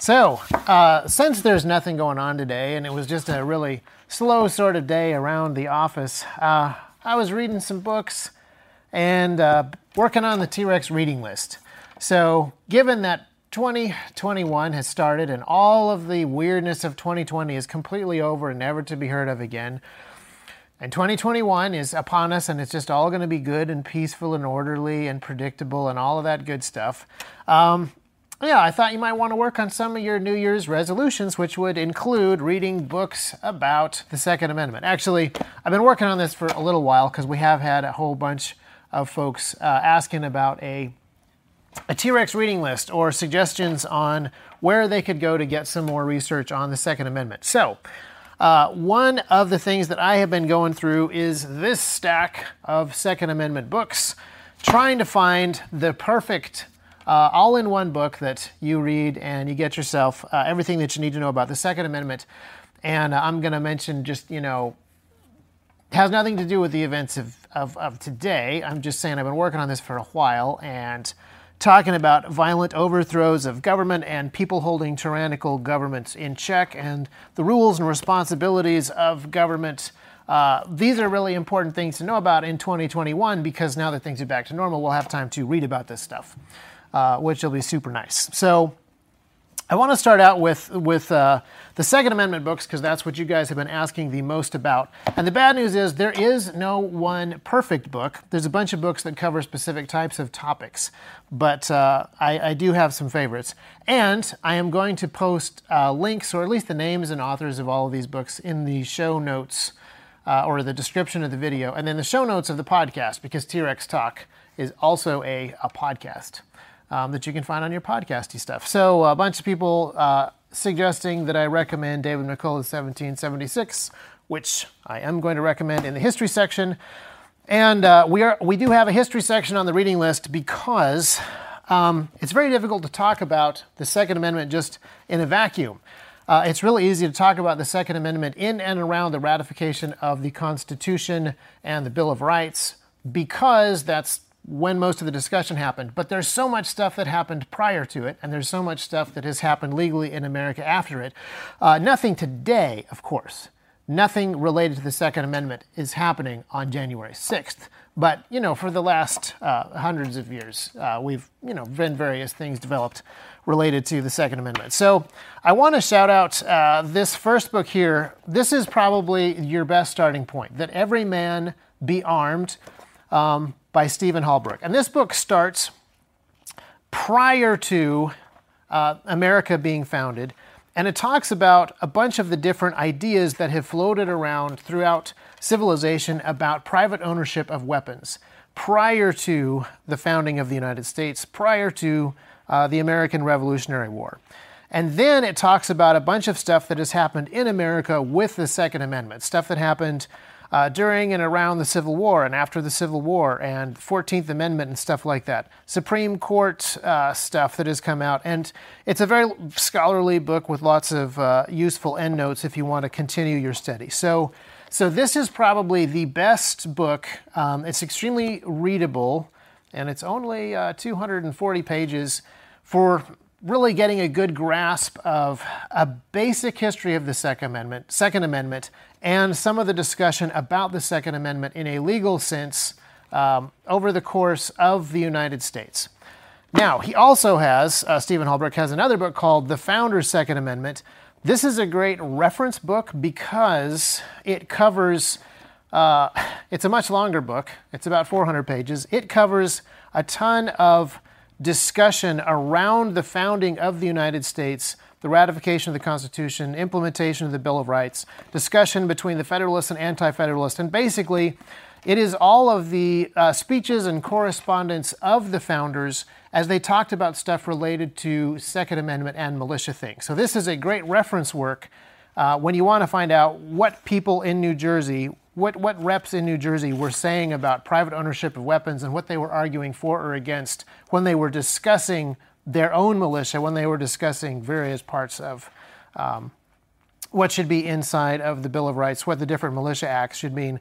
So, uh, since there's nothing going on today, and it was just a really slow sort of day around the office, uh, I was reading some books and uh, working on the T Rex reading list. So, given that 2021 has started and all of the weirdness of 2020 is completely over and never to be heard of again, and 2021 is upon us, and it's just all going to be good and peaceful and orderly and predictable and all of that good stuff. Um, yeah, I thought you might want to work on some of your New Year's resolutions, which would include reading books about the Second Amendment. Actually, I've been working on this for a little while because we have had a whole bunch of folks uh, asking about a a T-Rex reading list or suggestions on where they could go to get some more research on the Second Amendment. So, uh, one of the things that I have been going through is this stack of Second Amendment books, trying to find the perfect uh, all in one book that you read and you get yourself uh, everything that you need to know about the Second Amendment. And uh, I'm going to mention just, you know, has nothing to do with the events of, of, of today. I'm just saying I've been working on this for a while and talking about violent overthrows of government and people holding tyrannical governments in check and the rules and responsibilities of government. Uh, these are really important things to know about in 2021 because now that things are back to normal, we'll have time to read about this stuff uh, which will be super nice. So I want to start out with with uh, the Second Amendment books because that's what you guys have been asking the most about. And the bad news is there is no one perfect book. There's a bunch of books that cover specific types of topics, but uh, I, I, do have some favorites. And I am going to post uh, links, or at least the names and authors of all of these books, in the show notes uh, or the description of the video, and then the show notes of the podcast because T Rex Talk is also a, a podcast um, that you can find on your podcasty stuff. So a bunch of people uh, suggesting that I recommend David McCullough's 1776, which I am going to recommend in the history section. And uh, we are we do have a history section on the reading list because um, it's very difficult to talk about the Second Amendment just in a vacuum. Uh, it's really easy to talk about the Second Amendment in and around the ratification of the Constitution and the Bill of Rights because that's when most of the discussion happened. But there's so much stuff that happened prior to it, and there's so much stuff that has happened legally in America after it. Uh, nothing today, of course. Nothing related to the Second Amendment is happening on January 6th. But, you know, for the last uh, hundreds of years, uh, we've, you know, been various things developed related to the Second Amendment. So I want to shout out uh, this first book here. This is probably your best starting point that every man be armed. Um, by Stephen Halbrook. And this book starts prior to uh, America being founded, and it talks about a bunch of the different ideas that have floated around throughout civilization about private ownership of weapons prior to the founding of the United States, prior to uh, the American Revolutionary War. And then it talks about a bunch of stuff that has happened in America with the Second Amendment, stuff that happened uh, during and around the Civil War and after the Civil War and 14th Amendment and stuff like that. Supreme Court uh, stuff that has come out. And it's a very scholarly book with lots of uh, useful endnotes if you want to continue your study. So, so this is probably the best book. Um, it's extremely readable and it's only uh, 240 pages for really getting a good grasp of a basic history of the Second Amendment, Second Amendment, and some of the discussion about the Second Amendment in a legal sense um, over the course of the United States. Now, he also has, uh, Stephen Halbrook has another book called The Founders' Second Amendment. This is a great reference book because it covers, uh, it's a much longer book, it's about 400 pages. It covers a ton of discussion around the founding of the United States, the ratification of the Constitution, implementation of the Bill of Rights, discussion between the Federalists and Anti Federalists, and basically, it is all of the uh, speeches and correspondence of the founders as they talked about stuff related to Second Amendment and militia things. So, this is a great reference work uh, when you want to find out what people in New Jersey what, what reps in New Jersey were saying about private ownership of weapons and what they were arguing for or against when they were discussing their own militia, when they were discussing various parts of um, what should be inside of the Bill of Rights, what the different militia acts should mean.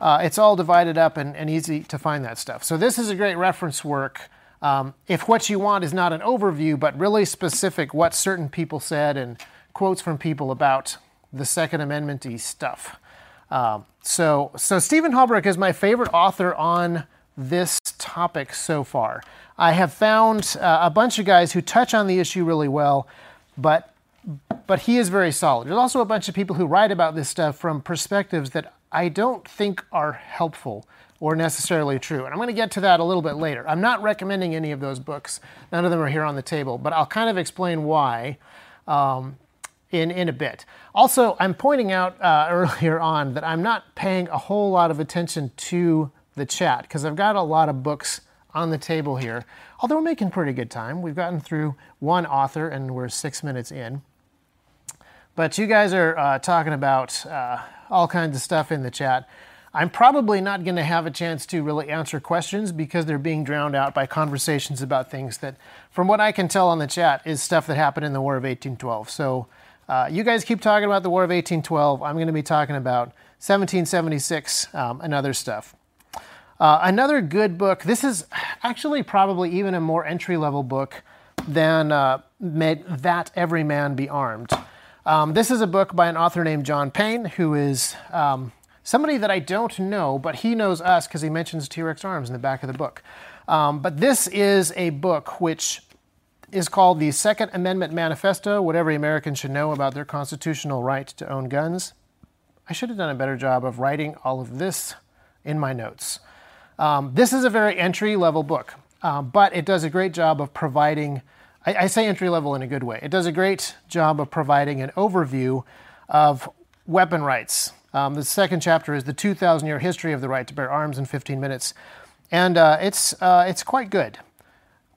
Uh, it's all divided up and, and, easy to find that stuff. So, this is a great reference work Um, if what you want is not an overview, but really specific what certain people said and quotes from people about the Second Amendment stuff. Um, so, so Stephen Halbrook is my favorite author on this topic so far. I have found uh, a bunch of guys who touch on the issue really well, but but he is very solid. There's also a bunch of people who write about this stuff from perspectives that I don't think are helpful or necessarily true. And I'm going to get to that a little bit later. I'm not recommending any of those books. None of them are here on the table, but I'll kind of explain why um, in, in a bit. Also, I'm pointing out uh, earlier on that I'm not paying a whole lot of attention to the chat because I've got a lot of books on the table here. Although we're making pretty good time. We've gotten through one author and we're six minutes in. But you guys are uh, talking about uh, all kinds of stuff in the chat. I'm probably not going to have a chance to really answer questions because they're being drowned out by conversations about things that, from what I can tell on the chat, is stuff that happened in the War of 1812. So uh, you guys keep talking about the War of 1812. I'm going to be talking about 1776 um, and other stuff. Uh, another good book, this is actually probably even a more entry level book than uh, That Every Man Be Armed. Um, this is a book by an author named John Payne, who is um, somebody that I don't know, but he knows us because he mentions T Rex Arms in the back of the book. Um, but this is a book which is called the Second Amendment Manifesto What Every American Should Know About Their Constitutional Right to Own Guns. I should have done a better job of writing all of this in my notes. Um, this is a very entry level book, um, but it does a great job of providing, I, I say entry level in a good way, it does a great job of providing an overview of weapon rights, um, the second chapter is the 2,000 year history of the right to bear arms in 15 minutes, and uh, it's, uh, it's quite good.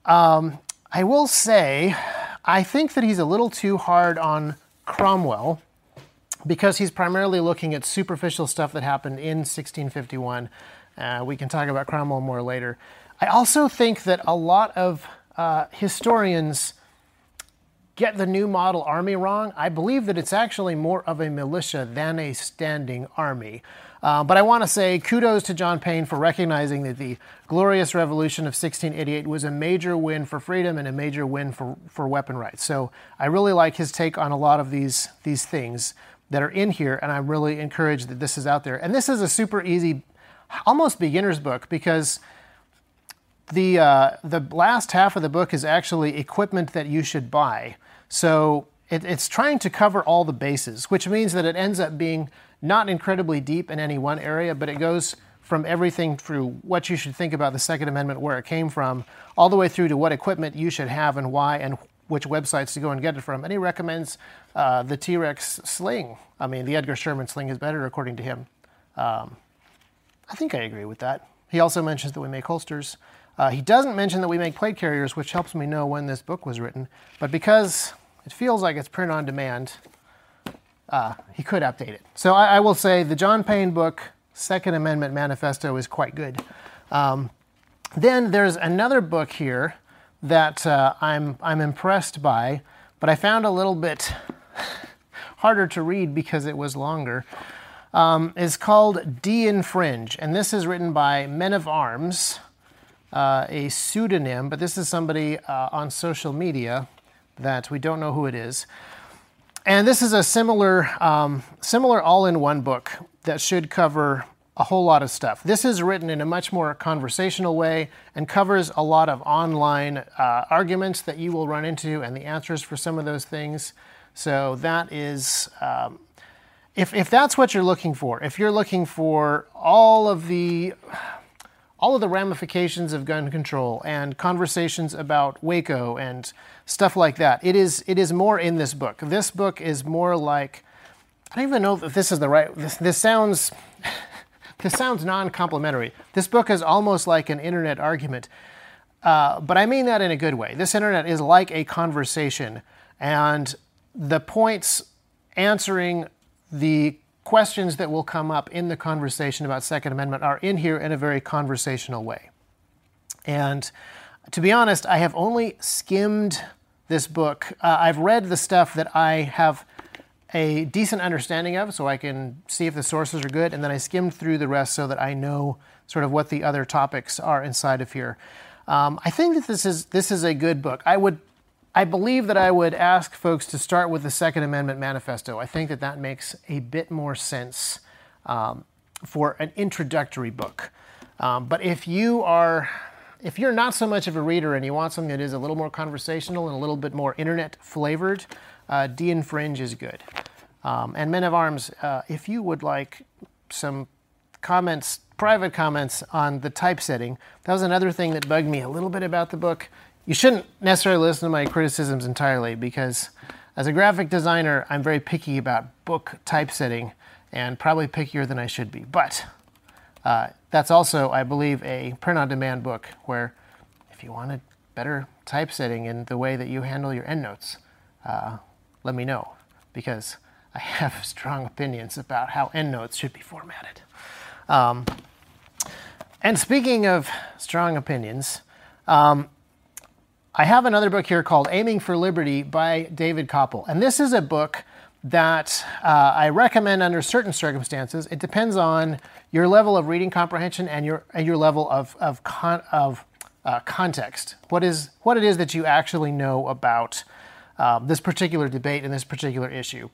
Um, I will say, I think that he's a little too hard on Cromwell because he's primarily looking at superficial stuff that happened in 1651. Uh, we can talk about Cromwell more later. I also think that a lot of uh, historians get the new model army wrong. I believe that it's actually more of a militia than a standing army. Uh, but I want to say kudos to John Payne for recognizing that the glorious revolution of 1688 was a major win for freedom and a major win for, for weapon rights. So I really like his take on a lot of these, these things that are in here, and I'm really encouraged that this is out there. And this is a super easy, almost beginner's book because the, uh, the last half of the book is actually equipment that you should buy. So it, it's trying to cover all the bases, which means that it ends up being not incredibly deep in any one area, but it goes from everything through what you should think about the Second Amendment, where it came from, all the way through to what equipment you should have and why, and which websites to go and get it from. And he recommends uh, the T Rex sling. I mean, the Edgar Sherman sling is better, according to him. Um, I think I agree with that. He also mentions that we make holsters. Uh, he doesn't mention that we make plate carriers, which helps me know when this book was written. But because it feels like it's print on demand. Uh, he could update it. So I, I, will say the John Payne book, Second Amendment Manifesto, is quite good. Um, then there's another book here that uh, I'm, I'm impressed by, but I found a little bit harder to read because it was longer. Um, is called De-Infringe, and this is written by Men of Arms, uh, a pseudonym, but this is somebody uh, on social media that we don't know who it is. And this is a similar, um, similar all-in-one book that should cover a whole lot of stuff. This is written in a much more conversational way and covers a lot of online uh, arguments that you will run into and the answers for some of those things. So that is, um, if, if that's what you're looking for, if you're looking for all of the all of the ramifications of gun control and conversations about Waco and stuff like that. It is it is more in this book. This book is more like I don't even know if this is the right. This, this sounds this sounds non-complimentary. This book is almost like an internet argument, uh, but I mean that in a good way. This internet is like a conversation, and the points answering the questions that will come up in the conversation about Second Amendment are in here in a very conversational way. And to be honest, I have only skimmed this book. Uh, I've read the stuff that I have a decent understanding of, so I can see if the sources are good, and then I skimmed through the rest so that I know sort of what the other topics are inside of here. Um, I think that this is this is a good book. I would, I believe that I would ask folks to start with the Second Amendment Manifesto. I think that that makes a bit more sense um, for an introductory book. Um, but if you are if you're not so much of a reader and you want something that is a little more conversational and a little bit more internet flavored, uh, De-Infringe is good. Um, and Men of Arms, uh, if you would like some comments, private comments on the typesetting, that was another thing that bugged me a little bit about the book. You shouldn't necessarily listen to my criticisms entirely because as a graphic designer, I'm very picky about book typesetting and probably pickier than I should be. But uh, that's also, I believe, a print on demand book where if you wanted better typesetting in the way that you handle your endnotes, uh, let me know because I have strong opinions about how endnotes should be formatted. Um, and speaking of strong opinions, um, I have another book here called Aiming for Liberty by David Kopel. And this is a book that uh, I recommend under certain circumstances. It depends on your level of reading comprehension and your, and your level of, of, con, of uh, context. What, is, what it is that you actually know about um, this particular debate and this particular issue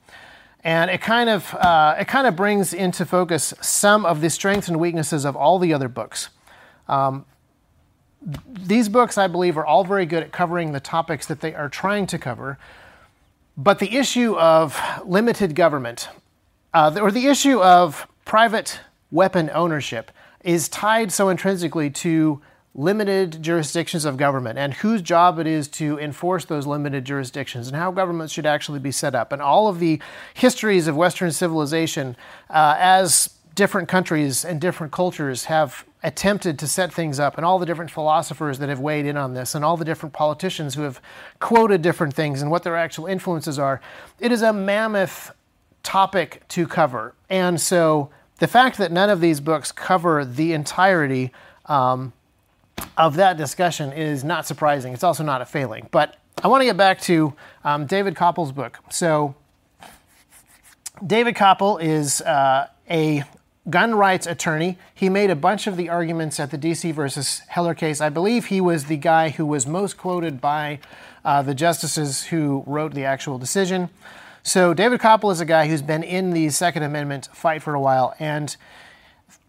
and it kind of uh, it kind of brings into focus some of the strengths and weaknesses of all the other books. Um, these books, I believe, are all very good at covering the topics that they are trying to cover, but the issue of limited government, uh, or the issue of private weapon ownership, is tied so intrinsically to limited jurisdictions of government and whose job it is to enforce those limited jurisdictions and how governments should actually be set up. And all of the histories of Western civilization uh, as different countries and different cultures have attempted to set things up and all the different philosophers that have weighed in on this and all the different politicians who have quoted different things and what their actual influences are it is a mammoth topic to cover and so the fact that none of these books cover the entirety um, of that discussion is not surprising. It's also not a failing. But I want to get back to um, David Kopel's book. So, David Kopel is uh, a gun rights attorney. He made a bunch of the arguments at the DC versus Heller case. I believe he was the guy who was most quoted by uh, the justices who wrote the actual decision. So, David Kopel is a guy who's been in the Second Amendment fight for a while, and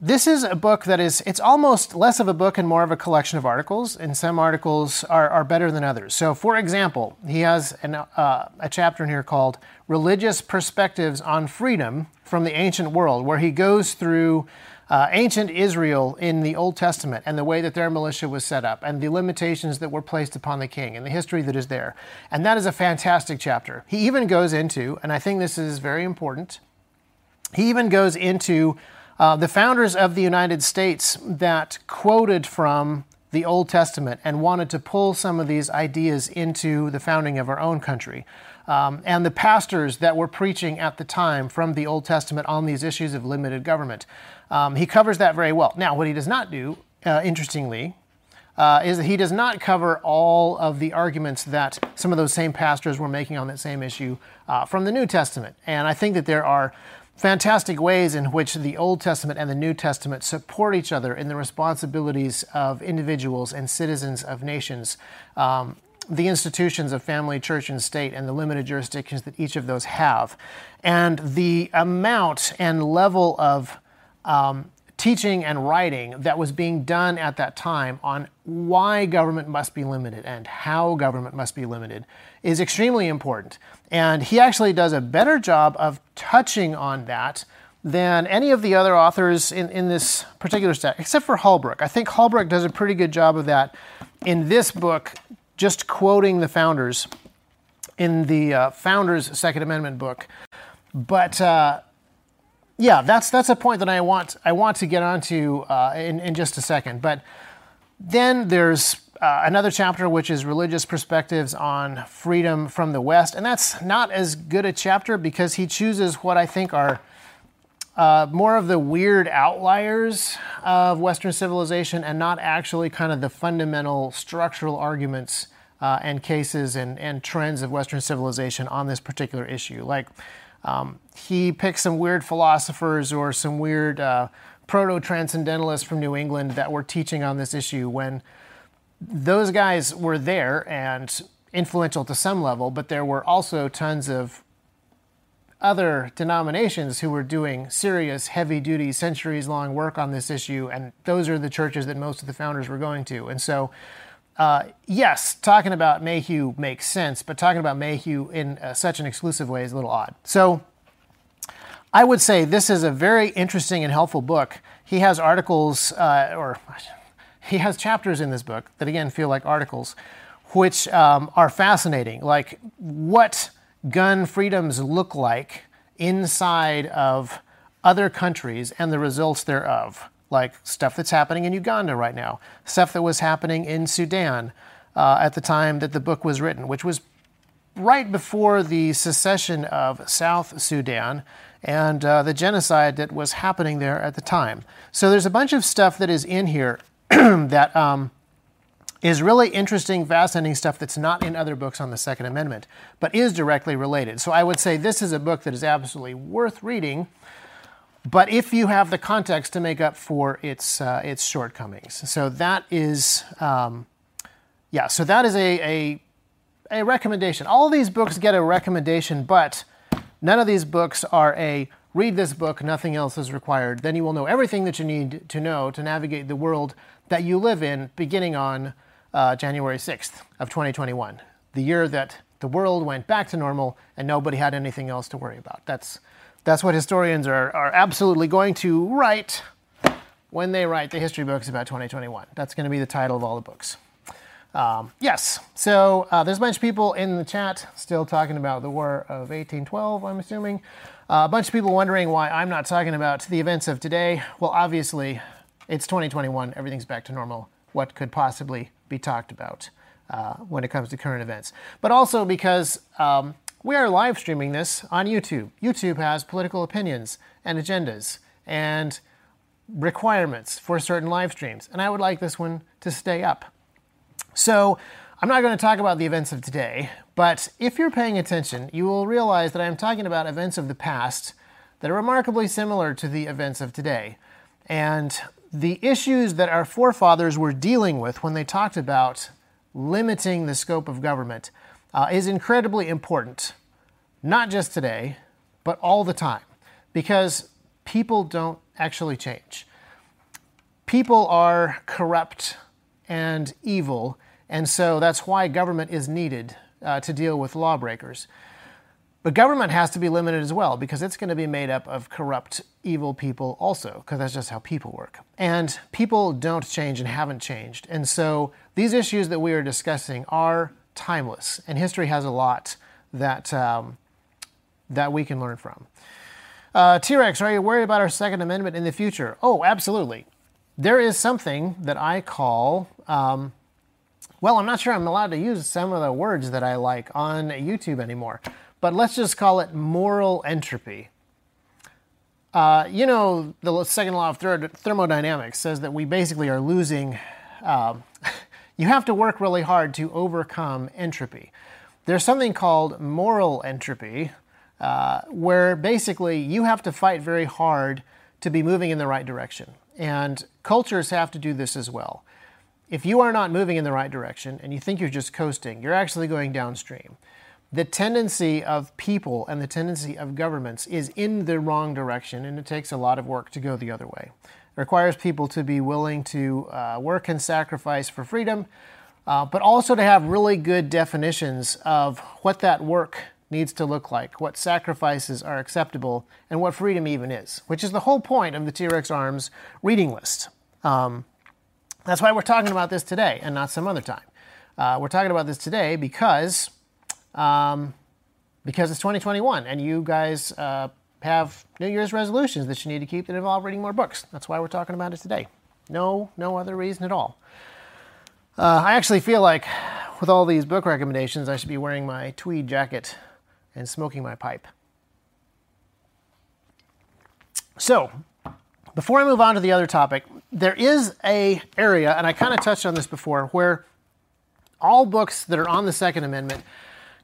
this is a book that is it's almost less of a book and more of a collection of articles and some articles are, are better than others so for example he has an, uh, a chapter in here called religious perspectives on freedom from the ancient world where he goes through uh, ancient Israel in the Old Testament and the way that their militia was set up and the limitations that were placed upon the king and the history that is there. And that is a fantastic chapter. He even goes into, and I think this is very important, he even goes into uh, the founders of the United States that quoted from the Old Testament and wanted to pull some of these ideas into the founding of our own country. Um, and the pastors that were preaching at the time from the Old Testament on these issues of limited government. Um, he covers that very well. Now, what he does not do, uh, interestingly, uh, is that he does not cover all of the arguments that some of those same pastors were making on that same issue uh, from the New Testament. And I think that there are fantastic ways in which the Old Testament and the New Testament support each other in the responsibilities of individuals and citizens of nations. Um, the institutions of family, church, and state, and the limited jurisdictions that each of those have. And the amount and level of um, teaching and writing that was being done at that time on why government must be limited and how government must be limited is extremely important. And he actually does a better job of touching on that than any of the other authors in, in this particular set, except for Halbrook. I think Halbrook does a pretty good job of that in this book, just quoting the founders in the uh, Founders Second Amendment book. But uh, yeah, that's that's a point that I want I want to get onto uh, in, in just a second. But then there's uh, another chapter which is religious perspectives on freedom from the West, and that's not as good a chapter because he chooses what I think are uh, more of the weird outliers of Western civilization and not actually kind of the fundamental structural arguments uh, and cases and, and trends of Western civilization on this particular issue. Like, um, he picks some weird philosophers or some weird uh, proto transcendentalists from New England that were teaching on this issue when those guys were there and influential to some level, but there were also tons of other denominations who were doing serious, heavy duty, centuries long work on this issue, and those are the churches that most of the founders were going to. And so, uh, yes, talking about Mayhew makes sense, but talking about Mayhew in uh, such an exclusive way is a little odd. So, I would say this is a very interesting and helpful book. He has articles, uh, or he has chapters in this book that again feel like articles, which um, are fascinating. Like what gun freedoms look like inside of other countries and the results thereof, like stuff that's happening in Uganda right now, stuff that was happening in Sudan uh, at the time that the book was written, which was right before the secession of South Sudan and uh, the genocide that was happening there at the time. So there's a bunch of stuff that is in here that um, is really interesting, fascinating stuff that's not in other books on the Second Amendment, but is directly related. So I would say this is a book that is absolutely worth reading, but if you have the context to make up for its uh, its shortcomings. So that is, um, yeah. So that is a, a a recommendation. All these books get a recommendation, but none of these books are a read this book, nothing else is required. Then you will know everything that you need to know to navigate the world that you live in beginning on uh, January 6th of 2021, the year that the world went back to normal and nobody had anything else to worry about. That's, that's what historians are, are absolutely going to write when they write the history books about 2021. That's going to be the title of all the books. Um, yes, so uh, there's a bunch of people in the chat still talking about the War of 1812, I'm assuming. Uh, a bunch of people wondering why I'm not talking about the events of today. Well, obviously, it's 2021, everything's back to normal. What could possibly be talked about uh, when it comes to current events. But also because um, we are live streaming this on YouTube. YouTube has political opinions and agendas and requirements for certain live streams, and I would like this one to stay up. So, I'm not going to talk about the events of today, but if you're paying attention, you will realize that I'm talking about events of the past that are remarkably similar to the events of today. And the issues that our forefathers were dealing with when they talked about limiting the scope of government uh, is incredibly important, not just today, but all the time, because people don't actually change. People are corrupt and evil, and so that's why government is needed uh, to deal with lawbreakers. But government has to be limited as well because it's going to be made up of corrupt, evil people also, because that's just how people work. And people don't change and haven't changed. And so these issues that we are discussing are timeless, and history has a lot that, um, that we can learn from. Uh, T Rex, are you worried about our Second Amendment in the future? Oh, absolutely. There is something that I call, um, well, I'm not sure I'm allowed to use some of the words that I like on YouTube anymore but let's just call it moral entropy. Uh, you know, the second law of thermodynamics says that we basically are losing. Uh, you have to work really hard to overcome entropy. There's something called moral entropy, uh, where basically you have to fight very hard to be moving in the right direction. And cultures have to do this as well. If you are not moving in the right direction and you think you're just coasting, you're actually going downstream the tendency of people and the tendency of governments is in the wrong direction, and it takes a lot of work to go the other way. It requires people to be willing to uh, work and sacrifice for freedom, uh, but also to have really good definitions of what that work needs to look like, what sacrifices are acceptable, and what freedom even is, which is the whole point of the T Rex Arms reading list. Um, that's why we're talking about this today and not some other time. Uh, we're talking about this today because um, because it's 2021 and you guys uh, have New Year's resolutions that you need to keep that involve reading more books. That's why we're talking about it today. No, no other reason at all. Uh, I actually feel like with all these book recommendations, I should be wearing my tweed jacket and smoking my pipe. So, before I move on to the other topic, there is a area, and I kind of touched on this before, where all books that are on the Second Amendment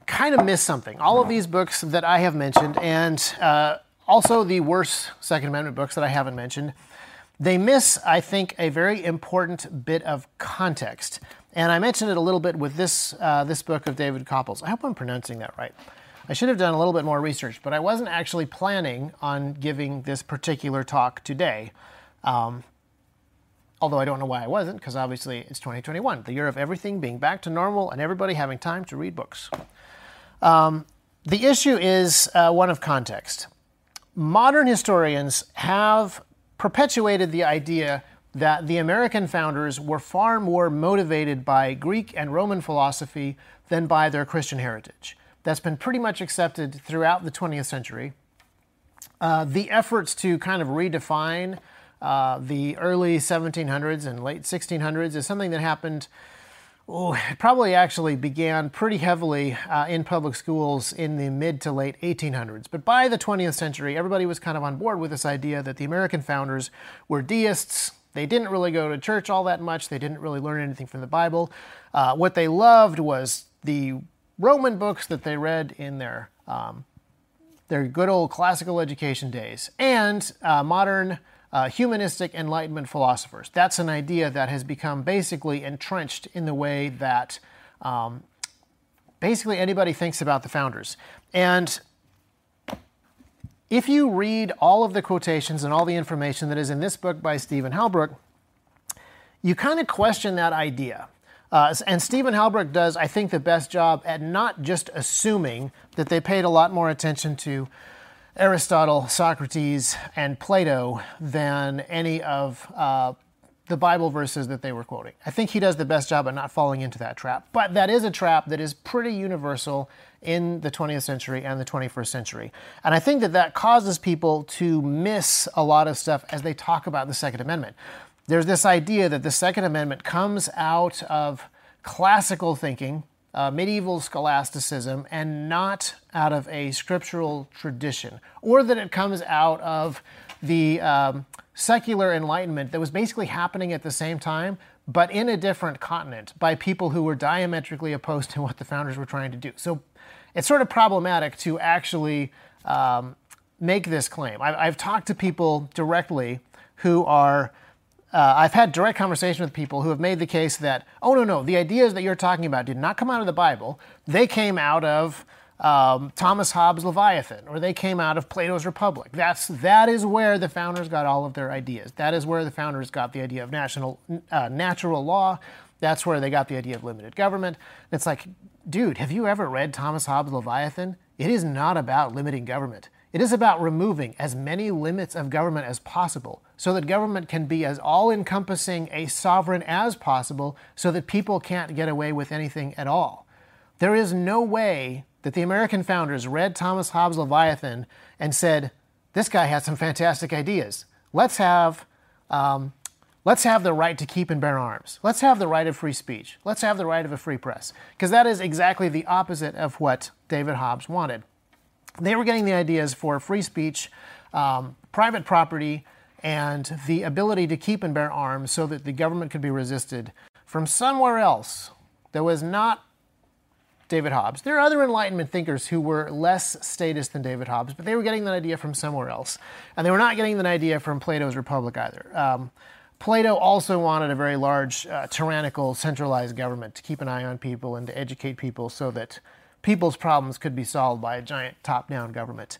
kind of miss something. All of these books that I have mentioned, and uh, also the worst Second Amendment books that I haven't mentioned, they miss, I think, a very important bit of context. And I mentioned it a little bit with this, uh, this book of David Kopel's. I hope I'm pronouncing that right. I should have done a little bit more research, but I wasn't actually planning on giving this particular talk today. Um, although I don't know why I wasn't, because obviously it's 2021, the year of everything being back to normal and everybody having time to read books. Um, the issue is uh, one of context. Modern historians have perpetuated the idea that the American founders were far more motivated by Greek and Roman philosophy than by their Christian heritage. That's been pretty much accepted throughout the 20th century. Uh, the efforts to kind of redefine uh, the early 1700s and late 1600s is something that happened. Oh, it probably actually began pretty heavily uh, in public schools in the mid to late 1800s. But by the 20th century, everybody was kind of on board with this idea that the American founders were deists, they didn't really go to church all that much. They didn't really learn anything from the Bible. Uh, what they loved was the Roman books that they read in their um, their good old classical education days and uh, modern uh, humanistic Enlightenment philosophers. That's an idea that has become basically entrenched in the way that um, basically anybody thinks about the founders. And if you read all of the quotations and all the information that is in this book by Stephen Halbrook, you kind of question that idea. Uh, and Stephen Halbrook does, I think, the best job at not just assuming that they paid a lot more attention to Aristotle, Socrates, and Plato than any of uh, the Bible verses that they were quoting. I think he does the best job at not falling into that trap. But that is a trap that is pretty universal in the 20th century and the 21st century. And I think that that causes people to miss a lot of stuff as they talk about the Second Amendment. There's this idea that the Second Amendment comes out of classical thinking, uh, medieval scholasticism, and not out of a scriptural tradition, or that it comes out of the um, secular enlightenment that was basically happening at the same time, but in a different continent by people who were diametrically opposed to what the founders were trying to do. So it's sort of problematic to actually um, make this claim. I've, I've, talked to people directly who are. Uh, I've had direct conversation with people who have made the case that, oh, no, no, the ideas that you're talking about did not come out of the Bible. They came out of um, Thomas Hobbes' Leviathan, or they came out of Plato's Republic. That's that is where the founders got all of their ideas. That is where the founders got the idea of national uh, natural law. That's where they got the idea of limited government. It's like, dude, have you ever read Thomas Hobbes' Leviathan? It is not about limiting government. It is about removing as many limits of government as possible so that government can be as all encompassing a sovereign as possible so that people can't get away with anything at all. There is no way that the American founders read Thomas Hobbes' Leviathan and said, This guy has some fantastic ideas. Let's have, um, let's have the right to keep and bear arms. Let's have the right of free speech. Let's have the right of a free press. Because that is exactly the opposite of what David Hobbes wanted. They were getting the ideas for free speech, um, private property, and the ability to keep and bear arms so that the government could be resisted from somewhere else that was not David Hobbes. There are other Enlightenment thinkers who were less statist than David Hobbes, but they were getting that idea from somewhere else. And they were not getting that idea from Plato's Republic either. Um, Plato also wanted a very large, uh, tyrannical, centralized government to keep an eye on people and to educate people so that people's problems could be solved by a giant top down government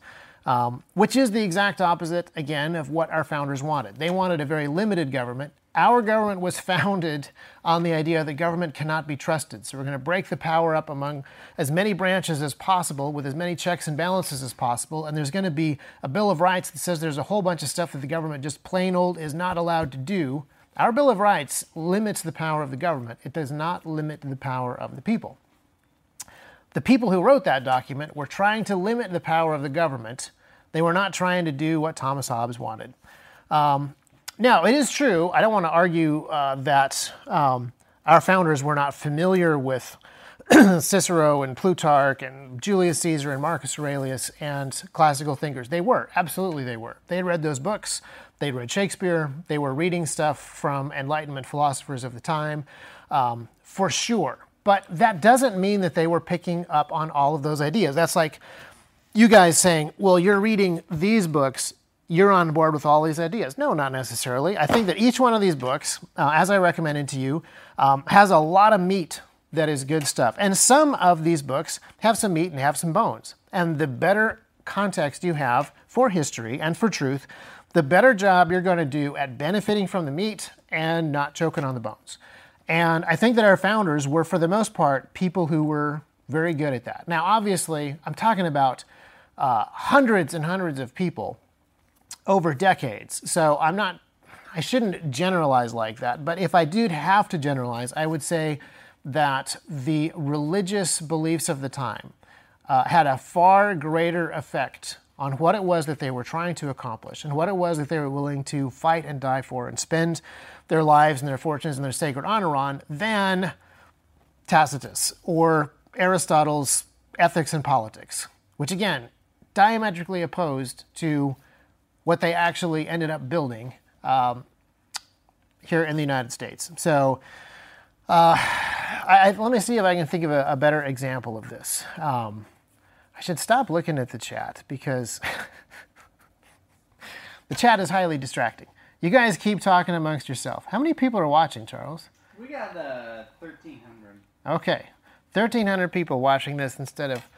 um, which is the exact opposite, again, of what our founders wanted. They wanted a very limited government. Our government was founded on the idea that government cannot be trusted. So we're going to break the power up among as many branches as possible with as many checks and balances as possible. And there's going to be a Bill of Rights that says there's a whole bunch of stuff that the government just plain old is not allowed to do. Our Bill of Rights limits the power of the government, it does not limit the power of the people. The people who wrote that document were trying to limit the power of the government they were not trying to do what Thomas Hobbes wanted. Um, now, it is true, I don't want to argue uh, that um, our founders were not familiar with Cicero and Plutarch and Julius Caesar and Marcus Aurelius and classical thinkers. They were, absolutely they were. They had read those books, they'd read Shakespeare, they were reading stuff from Enlightenment philosophers of the time, um, for sure. But that doesn't mean that they were picking up on all of those ideas. That's like you guys saying, well, you're reading these books, you're on board with all these ideas. No, not necessarily. I think that each one of these books, uh, as I recommended to you, um, has a lot of meat that is good stuff. And some of these books have some meat and have some bones. And the better context you have for history and for truth, the better job you're going to do at benefiting from the meat and not choking on the bones. And I think that our founders were, for the most part, people who were very good at that. Now, obviously, I'm talking about uh, hundreds and hundreds of people over decades. So I'm not, I shouldn't generalize like that. But if I did have to generalize, I would say that the religious beliefs of the time uh, had a far greater effect on what it was that they were trying to accomplish and what it was that they were willing to fight and die for and spend their lives and their fortunes and their sacred honor on than Tacitus or Aristotle's Ethics and Politics, which again, diametrically opposed to what they actually ended up building um, here in the United States. So, uh, I, I, let me see if I can think of a, a better example of this. Um, I should stop looking at the chat because the chat is highly distracting. You guys keep talking amongst yourself. How many people are watching, Charles? We got uh, 1,300. Okay. 1,300 people watching this instead of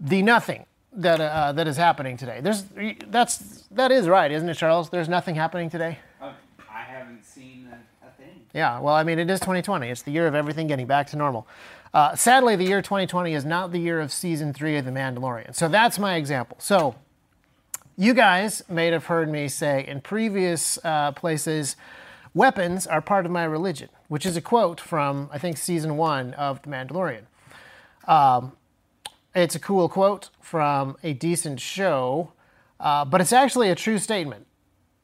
the nothing that uh, that is happening today. There's that's that is right, isn't it, Charles? There's nothing happening today. Uh, I haven't seen a, a, thing. Yeah, well, I mean, it is 2020. It's the year of everything getting back to normal. Uh, sadly, the year 2020 is not the year of season three of The Mandalorian. So that's my example. So you guys may have heard me say in previous uh, places, weapons are part of my religion, which is a quote from I think season one of The Mandalorian. Um, it's a cool quote from a decent show, uh, but it's actually a true statement.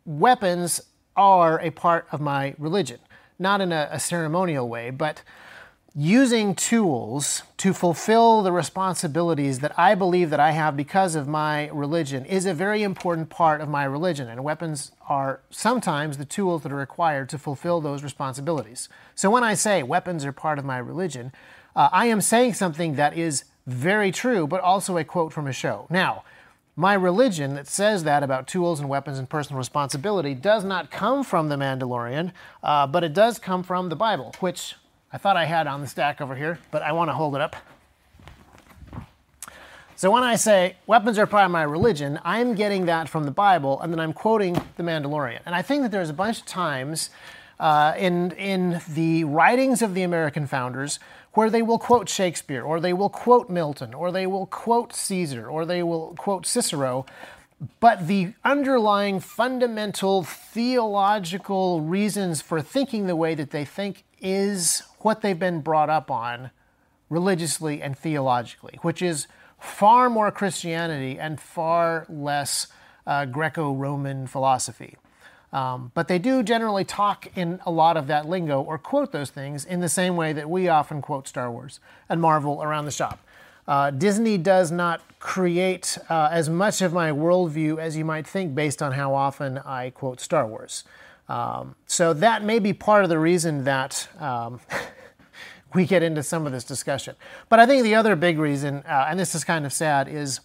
Weapons are a part of my religion, not in a, a ceremonial way, but using tools to fulfill the responsibilities that I believe that I have because of my religion is a very important part of my religion and weapons are sometimes the tools that are required to fulfill those responsibilities. So when I say weapons are part of my religion, uh, I am saying something that is very true, but also a quote from a show. Now, my religion that says that about tools and weapons and personal responsibility does not come from the Mandalorian, uh, but it does come from the Bible, which I thought I had on the stack over here, but I want to hold it up. So when I say weapons are part of my religion, I'm getting that from the Bible, and then I'm quoting the Mandalorian. And I think that there's a bunch of times uh, in in the writings of the American founders where they will quote Shakespeare, or they will quote Milton, or they will quote Caesar, or they will quote Cicero, but the underlying fundamental theological reasons for thinking the way that they think is what they've been brought up on religiously and theologically, which is far more Christianity and far less uh, Greco Roman philosophy. Um, but they do generally talk in a lot of that lingo or quote those things in the same way that we often quote Star Wars and Marvel around the shop. Uh, Disney does not create uh, as much of my worldview as you might think based on how often I quote Star Wars. Um, so that may be part of the reason that um, we get into some of this discussion. But I think the other big reason, uh, and this is kind of sad, is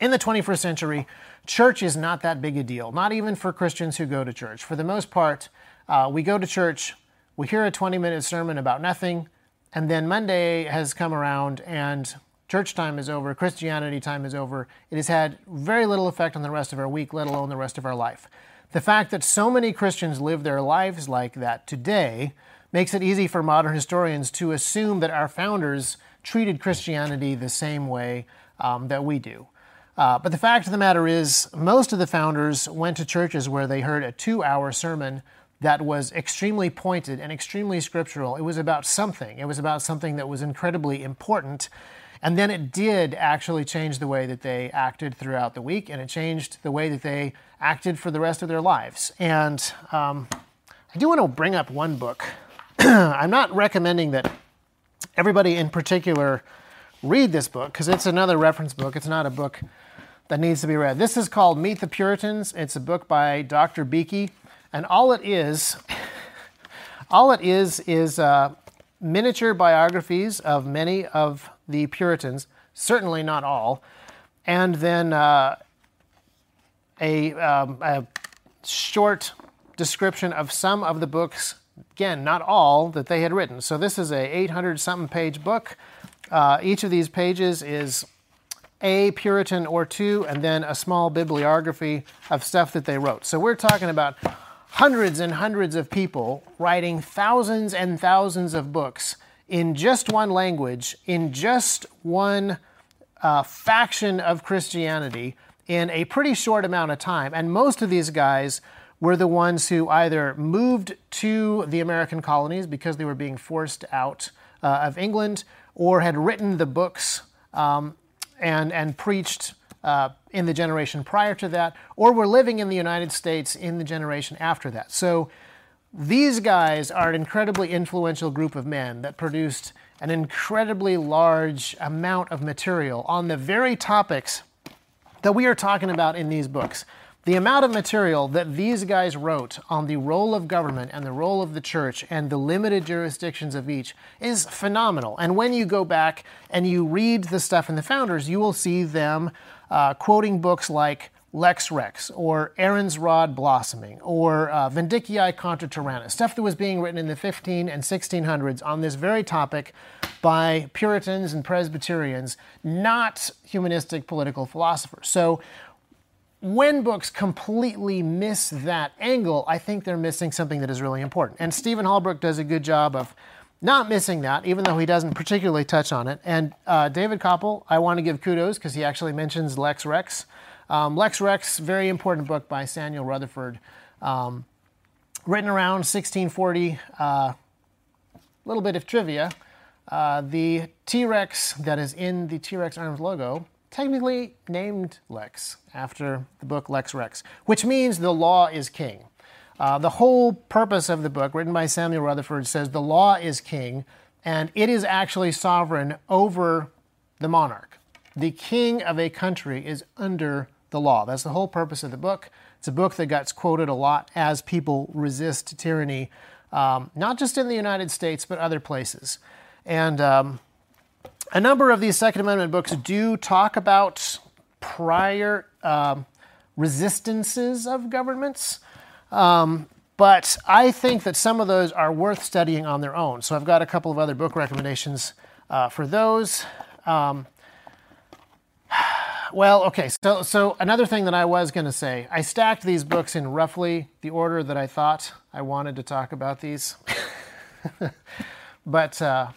in the 21st century, church is not that big a deal, not even for Christians who go to church. For the most part, uh, we go to church, we hear a 20 minute sermon about nothing, and then Monday has come around and church time is over, Christianity time is over. It has had very little effect on the rest of our week, let alone the rest of our life. The fact that so many Christians live their lives like that today makes it easy for modern historians to assume that our founders treated Christianity the same way um, that we do. Uh, but the fact of the matter is, most of the founders went to churches where they heard a two hour sermon that was extremely pointed and extremely scriptural. It was about something, it was about something that was incredibly important. And then it did actually change the way that they acted throughout the week, and it changed the way that they acted for the rest of their lives. And um, I do want to bring up one book. I'm not recommending that everybody in particular read this book because it's another reference book. It's not a book that needs to be read. This is called Meet the Puritans. It's a book by Dr. Beeke, and all it is, all it is, is uh, miniature biographies of many of the Puritans. Certainly not all, and then uh, a, um, a short description of some of the books, again, not all, that they had written. So this is a 800 something page book. Uh, each of these pages is a Puritan or two, and then a small bibliography of stuff that they wrote. So we're talking about hundreds and hundreds of people writing thousands and thousands of books in just one language, in just one uh, faction of Christianity in a pretty short amount of time. And most of these guys were the ones who either moved to the American colonies because they were being forced out uh, of England or had written the books um, and, and preached uh, in the generation prior to that, or were living in the United States in the generation after that. So these guys are an incredibly influential group of men that produced an incredibly large amount of material on the very topics that we are talking about in these books. The amount of material that these guys wrote on the role of government and the role of the church and the limited jurisdictions of each is phenomenal. And when you go back and you read the stuff in the founders, you will see them uh, quoting books like Lex Rex or Aaron's Rod Blossoming or uh, Vindiciae contra Tyrannos, stuff that was being written in the 15 and 1600s on this very topic by Puritans and Presbyterians, not humanistic political philosophers. So when books completely miss that angle, I think they're missing something that is really important. And Stephen Halbrook does a good job of not missing that, even though he doesn't particularly touch on it. And uh, David Kopel, I want to give kudos because he actually mentions Lex Rex. Um, Lex Rex, very important book by Samuel Rutherford, um, written around 1640. A uh, little bit of trivia. Uh, the T Rex that is in the T Rex Arms logo, technically named Lex after the book Lex Rex, which means the law is king. Uh, the whole purpose of the book, written by Samuel Rutherford, says the law is king and it is actually sovereign over the monarch. The king of a country is under the law. That's the whole purpose of the book. It's a book that gets quoted a lot as people resist tyranny, um, not just in the United States, but other places. And um, a number of these Second Amendment books do talk about prior um, resistances of governments. Um, but I think that some of those are worth studying on their own. So I've got a couple of other book recommendations uh, for those. Um, well, okay. So, so another thing that I was going to say, I stacked these books in roughly the order that I thought I wanted to talk about these. but uh,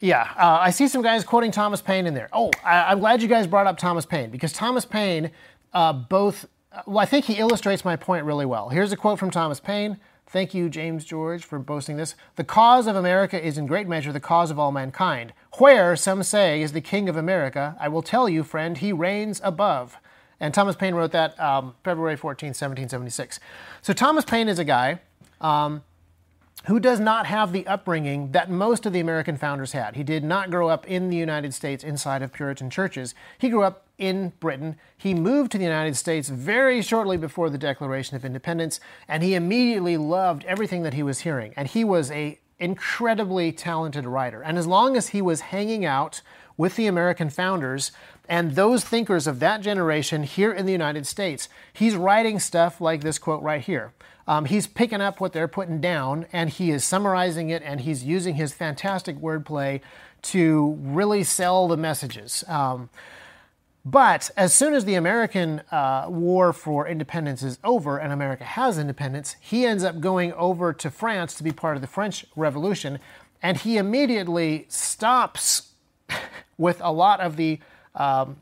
yeah, uh, I see some guys quoting Thomas Paine in there. Oh, I, am glad you guys brought up Thomas Paine because Thomas Paine uh, both, well, I think he illustrates my point really well. Here's a quote from Thomas Paine. Thank you, James George, for boasting this. The cause of America is in great measure the cause of all mankind. Where, some say, is the King of America, I will tell you, friend, he reigns above. And Thomas Paine wrote that um, February 14, 1776. So Thomas Paine is a guy um, who does not have the upbringing that most of the American founders had. He did not grow up in the United States inside of Puritan churches. He grew up in Britain. He moved to the United States very shortly before the Declaration of Independence, and he immediately loved everything that he was hearing. And he was a incredibly talented writer. And as long as he was hanging out with the American founders and those thinkers of that generation here in the United States, he's writing stuff like this quote right here. Um, he's picking up what they're putting down and he is summarizing it and he's using his fantastic wordplay to really sell the messages. Um, but as soon as the American uh, war for independence is over and America has independence, he ends up going over to France to be part of the French Revolution. And he immediately stops with a lot of the. Um,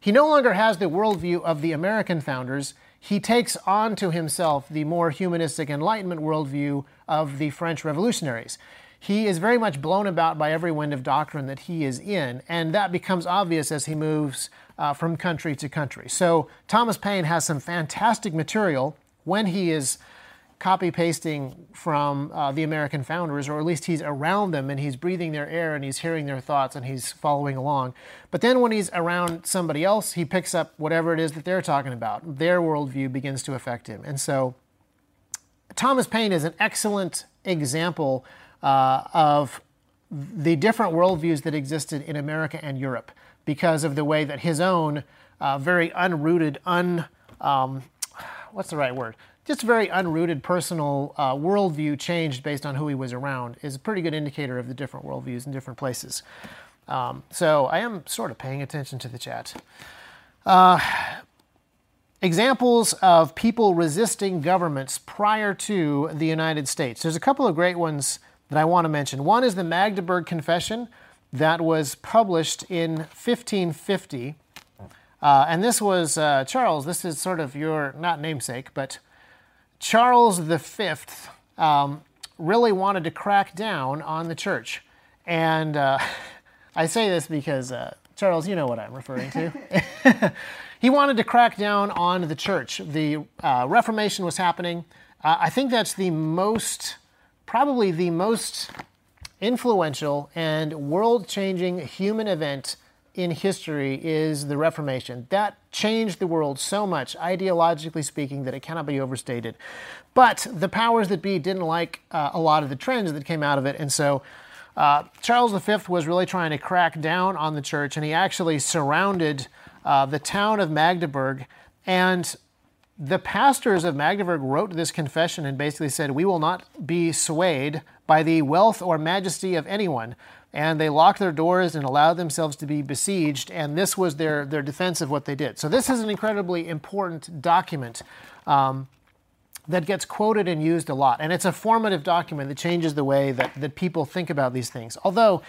he no longer has the worldview of the American founders he takes on to himself the more humanistic Enlightenment worldview of the French revolutionaries. He is very much blown about by every wind of doctrine that he is in, and that becomes obvious as he moves uh, from country to country. So, Thomas Paine has some fantastic material when he is copy pasting from uh, the American founders, or at least he's around them and he's breathing their air and he's hearing their thoughts and he's following along. But then when he's around somebody else, he picks up whatever it is that they're talking about. Their worldview begins to affect him. And so Thomas Paine is an excellent example uh, of the different worldviews that existed in America and Europe because of the way that his own uh, very unrooted, un um, what's the right word? Just a very unrooted personal uh, worldview changed based on who he was around is a pretty good indicator of the different worldviews in different places. Um, so I am sort of paying attention to the chat. Uh, examples of people resisting governments prior to the United States. There's a couple of great ones that I want to mention. One is the Magdeburg Confession that was published in 1550. Uh, and this was uh, Charles, this is sort of your, not namesake, but Charles V um, really wanted to crack down on the church. And uh, I say this because, uh, Charles, you know what I'm referring to. he wanted to crack down on the church. The uh, Reformation was happening. Uh, I think that's the most, probably the most influential and world changing human event in history is the Reformation. That changed the world so much, ideologically speaking, that it cannot be overstated. But the powers that be didn't like uh, a lot of the trends that came out of it, and so uh, Charles V was really trying to crack down on the church, and he actually surrounded uh, the town of Magdeburg. And the pastors of Magdeburg wrote this confession and basically said, We will not be swayed by the wealth or majesty of anyone. And they locked their doors and allowed themselves to be besieged, and this was their, their defense of what they did. So, this is an incredibly important document. Um, that gets quoted and used a lot. And it's a formative document that changes the way that, that people think about these things. Although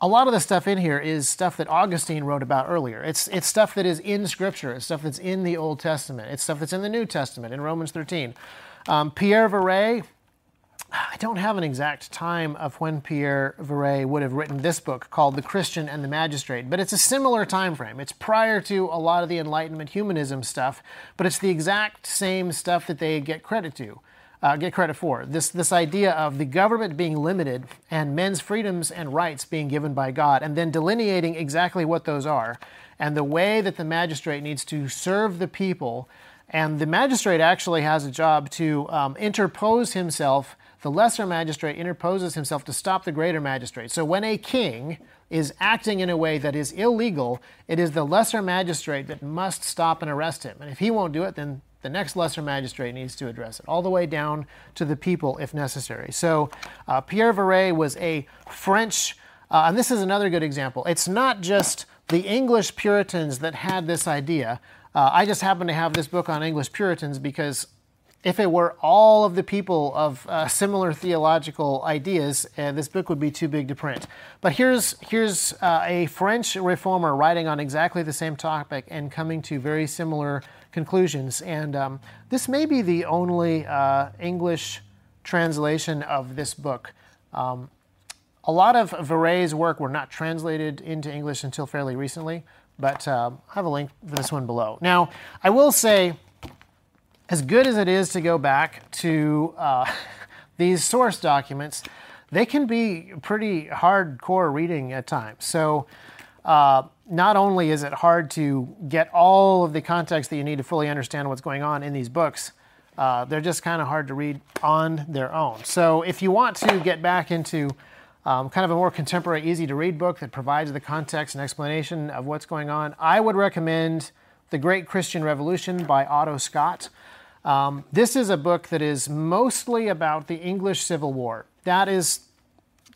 a lot of the stuff in here is stuff that Augustine wrote about earlier. It's, it's stuff that is in Scripture, it's stuff that's in the Old Testament, it's stuff that's in the New Testament, in Romans 13. Um, Pierre Viret I don't have an exact time of when Pierre Viret would have written this book called The Christian and the Magistrate, but it's a similar time frame. It's prior to a lot of the Enlightenment humanism stuff, but it's the exact same stuff that they get credit to. Uh, get credit for this this idea of the government being limited and men's freedoms and rights being given by God, and then delineating exactly what those are, and the way that the magistrate needs to serve the people, and the magistrate actually has a job to um, interpose himself the lesser magistrate interposes himself to stop the greater magistrate. So when a king is acting in a way that is illegal, it is the lesser magistrate that must stop and arrest him. And if he won't do it, then the next lesser magistrate needs to address it, all the way down to the people if necessary. So uh, Pierre Viret was a French, uh, and this is another good example. It's not just the English Puritans that had this idea. Uh, I just happen to have this book on English Puritans because if it were all of the people of uh, similar theological ideas, uh, this book would be too big to print. But here's, here's uh, a French reformer writing on exactly the same topic and coming to very similar conclusions. And um, this may be the only uh, English translation of this book. Um, a lot of Viret's work were not translated into English until fairly recently, but um, I have a link for this one below. Now, I will say, as good as it is to go back to uh, these source documents, they can be pretty hardcore reading at times. So, uh, not only is it hard to get all of the context that you need to fully understand what's going on in these books, uh, they're just kind of hard to read on their own. So, if you want to get back into um, kind of a more contemporary, easy to read book that provides the context and explanation of what's going on, I would recommend The Great Christian Revolution by Otto Scott. Um, this is a book that is mostly about the English Civil War. That is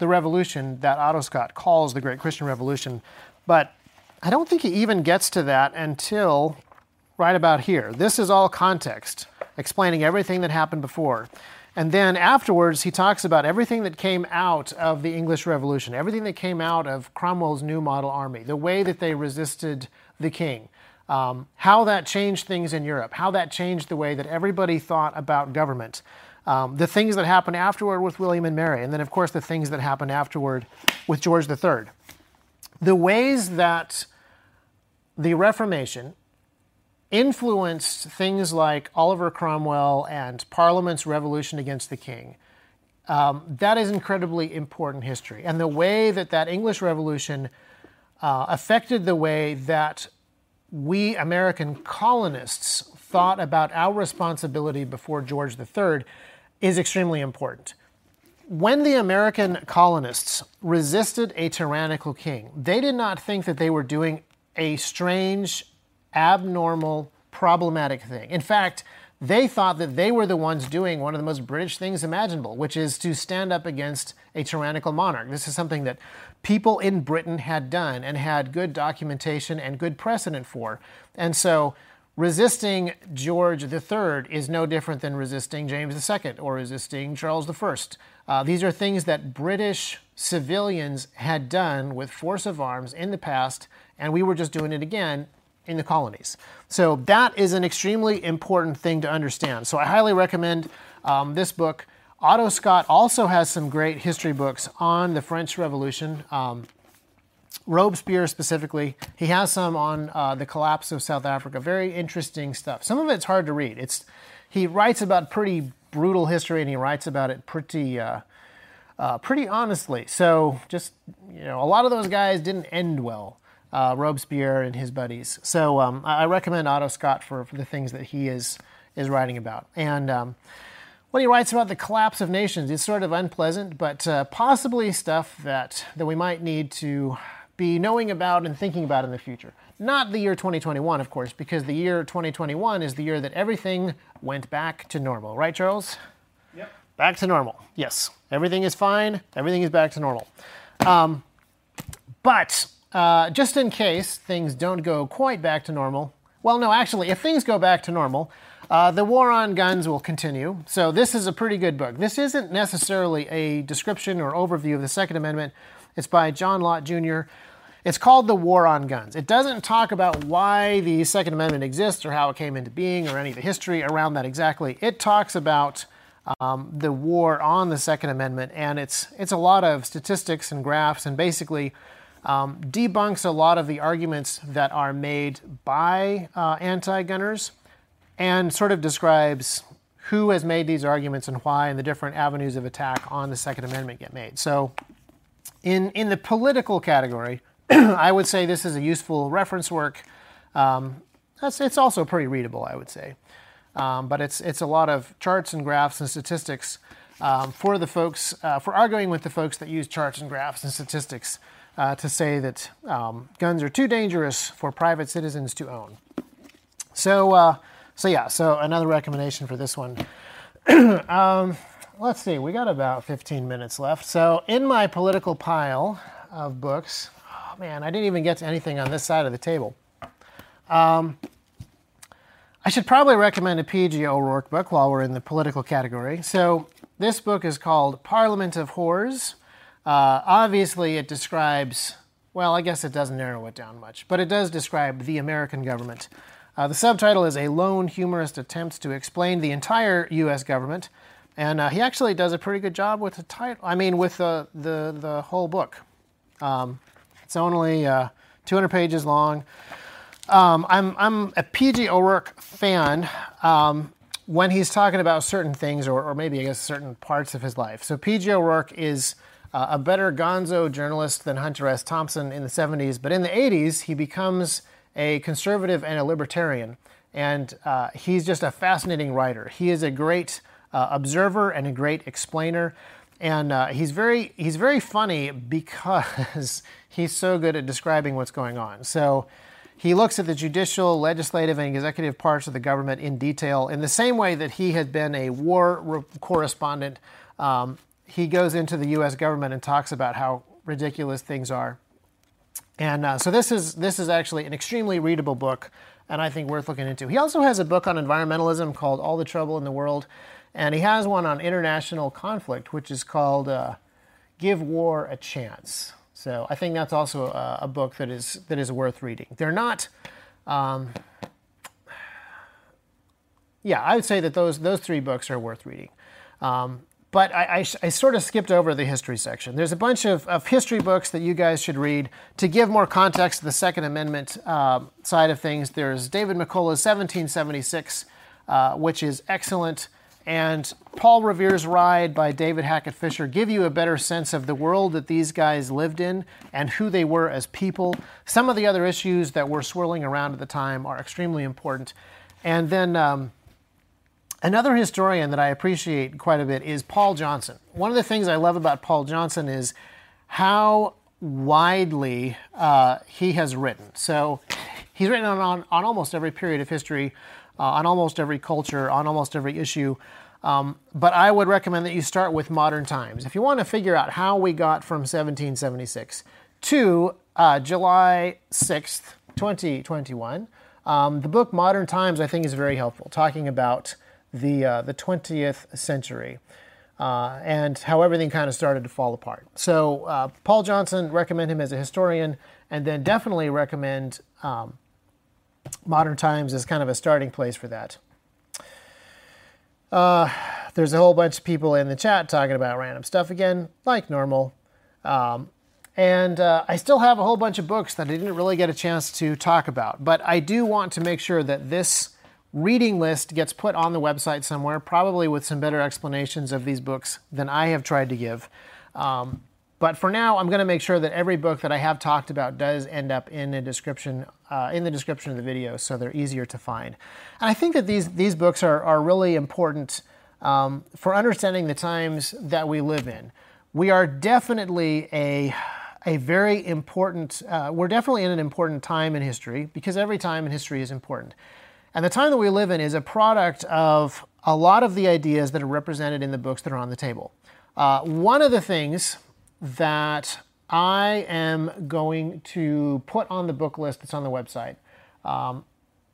the revolution that Otto Scott calls the Great Christian Revolution. But I don't think he even gets to that until right about here. This is all context, explaining everything that happened before. And then afterwards, he talks about everything that came out of the English Revolution, everything that came out of Cromwell's New Model Army, the way that they resisted the king, um, how that changed things in Europe, how that changed the way that everybody thought about government, um, the things that happened afterward with William and Mary, and then, of course, the things that happened afterward with George III. The ways that the Reformation influenced things like Oliver Cromwell and Parliament's revolution against the king. Um, that is incredibly important history. And the way that that English Revolution uh, affected the way that we American colonists thought about our responsibility before George III is extremely important. when the American colonists resisted a tyrannical king, they did not think that they were doing a strange, abnormal, problematic thing. In fact, they thought that they were the ones doing one of the most British things imaginable, which is to stand up against a tyrannical monarch. This is something that people in Britain had done and had good documentation and good precedent for. And so resisting George III is no different than resisting James II or resisting Charles I. Uh, these are things that British civilians had done with force of arms in the past, and we were just doing it again in the colonies. So that is an extremely important thing to understand. So I highly recommend um, this book. Otto Scott also has some great history books on the French Revolution. Um, Robespierre specifically, he has some on uh, the collapse of South Africa. Very interesting stuff. Some of it's hard to read. It's he writes about pretty brutal history, and he writes about it pretty uh, uh, pretty honestly. So just you know, a lot of those guys didn't end well uh, Robespierre and his buddies. So um, I recommend Otto Scott for, for the things that he is is writing about. And um, when he writes about the collapse of nations, it's sort of unpleasant, but uh, possibly stuff that that we might need to be knowing about and thinking about in the future. Not the year 2021, of course, because the year 2021 is the year that everything went back to normal. Right, Charles? Yep. Back to normal. Yes. Everything is fine. Everything is back to normal. Um, but uh, just in case things don't go quite back to normal, well, no, actually, if things go back to normal, uh, the war on guns will continue. So, this is a pretty good book. This isn't necessarily a description or overview of the Second Amendment. It's by John Lott Jr. It's called The War on Guns. It doesn't talk about why the Second Amendment exists or how it came into being or any of the history around that exactly. It talks about um, the war on the Second Amendment, and it's, it's a lot of statistics and graphs and basically um, debunks a lot of the arguments that are made by uh, anti gunners and sort of describes who has made these arguments and why, and the different avenues of attack on the Second Amendment get made. So, in, in the political category, I would say this is a useful reference work. Um, it's also pretty readable, I would say. Um, but it's, it's a lot of charts and graphs and statistics um, for the folks, uh, for arguing with the folks that use charts and graphs and statistics uh, to say that um, guns are too dangerous for private citizens to own. So, uh, so yeah, so another recommendation for this one. um, let's see, we got about 15 minutes left. So, in my political pile of books, oh man, I didn't even get to anything on this side of the table. Um, I should probably recommend a P.G. O'Rourke book while we're in the political category. So, this book is called Parliament of Whores uh, obviously, it describes, well, I guess it doesn't narrow it down much, but it does describe the American government. Uh, the subtitle is A Lone Humorist Attempts to Explain the Entire U.S. Government. And uh, he actually does a pretty good job with the title, I mean, with the, the, the whole book. Um, it's only uh, 200 pages long. Um, I'm, I'm a P.G. O'Rourke fan um, when he's talking about certain things, or, or maybe I guess certain parts of his life. So P.G. O'Rourke is uh, a better gonzo journalist than Hunter S. Thompson in the 70s, but in the 80s, he becomes a conservative and a libertarian. And uh, he's just a fascinating writer. He is a great uh, observer and a great explainer. And uh, he's, very, he's very funny because he's so good at describing what's going on. So he looks at the judicial, legislative, and executive parts of the government in detail in the same way that he had been a war re- correspondent um, he goes into the U.S. government and talks about how ridiculous things are. And uh, so this is this is actually an extremely readable book, and I think worth looking into. He also has a book on environmentalism called All the Trouble in the World, and he has one on international conflict, which is called uh, Give War a Chance. So I think that's also a, a, book that is that is worth reading. They're not. Um, yeah, I would say that those those three books are worth reading. Um, but I, I, I, sort of skipped over the history section. There's a bunch of, of history books that you guys should read to give more context to the Second Amendment uh, side of things. There's David McCullough's 1776, uh, which is excellent, and Paul Revere's Ride by David Hackett Fischer give you a better sense of the world that these guys lived in and who they were as people. Some of the other issues that were swirling around at the time are extremely important. And then um, Another historian that I appreciate quite a bit is Paul Johnson. One of the things I love about Paul Johnson is how widely uh, he has written. So he's written on, on, almost every period of history, uh, on almost every culture, on almost every issue. Um, but I would recommend that you start with modern times. If you want to figure out how we got from 1776 to uh, July 6th, 2021, um, the book Modern Times I think is very helpful, talking about the, uh, the 20th century. Uh, and how everything kind of started to fall apart. So, uh, Paul Johnson, recommend him as a historian, and then definitely recommend um, Modern Times as kind of a starting place for that. Uh, there's a whole bunch of people in the chat talking about random stuff again, like normal. Um, and uh, I still have a whole bunch of books that I didn't really get a chance to talk about, but I do want to make sure that this reading list gets put on the website somewhere, probably with some better explanations of these books than I have tried to give. Um, but for now, I'm going to make sure that every book that I have talked about does end up in a description uh, in the description of the video, so they're easier to find. And I think that these these books are are really important um, for understanding the times that we live in. We are definitely a a very important. Uh, we're definitely in an important time in history because every time in history is important. And the time that we live in is a product of a lot of the ideas that are represented in the books that are on the table. Uh, one of the things that I am going to put on the book list that's on the website, um,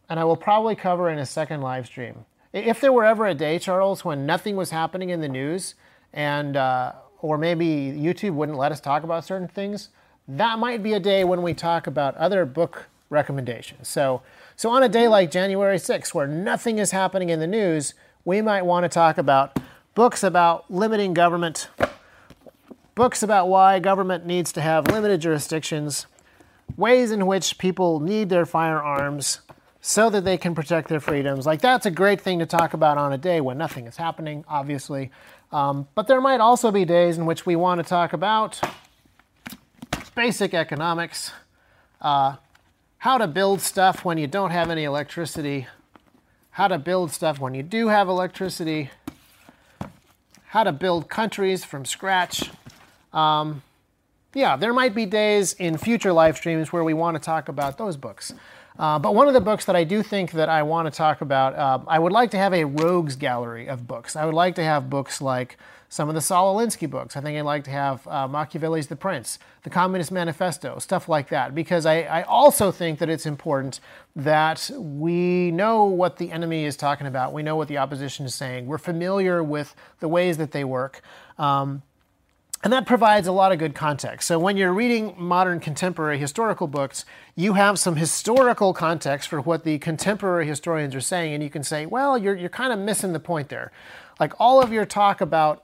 and I will probably cover in a second live stream. If there were ever a day, Charles, when nothing was happening in the news, and uh, or maybe YouTube wouldn't let us talk about certain things, that might be a day when we talk about other book recommendations. So so, on a day like January 6th, where nothing is happening in the news, we might want to talk about books about limiting government, books about why government needs to have limited jurisdictions, ways in which people need their firearms so that they can protect their freedoms. Like, that's a great thing to talk about on a day when nothing is happening, obviously. Um, but there might also be days in which we want to talk about basic economics. Uh, how to build stuff when you don't have any electricity, how to build stuff when you do have electricity, how to build countries from scratch. Um, yeah, there might be days in future live streams where we want to talk about those books. Uh, but one of the books that I do think that I want to talk about, uh, I would like to have a rogues gallery of books. I would like to have books like some of the Saul Alinsky books. I think I'd like to have uh, Machiavelli's The Prince, The Communist Manifesto, stuff like that, because I, I, also think that it's important that we know what the enemy is talking about. We know what the opposition is saying. We're familiar with the ways that they work. Um, and that provides a lot of good context. So when you're reading modern contemporary historical books, you have some historical context for what the contemporary historians are saying, and you can say, well, you're, you're kind of missing the point there. Like all of your talk about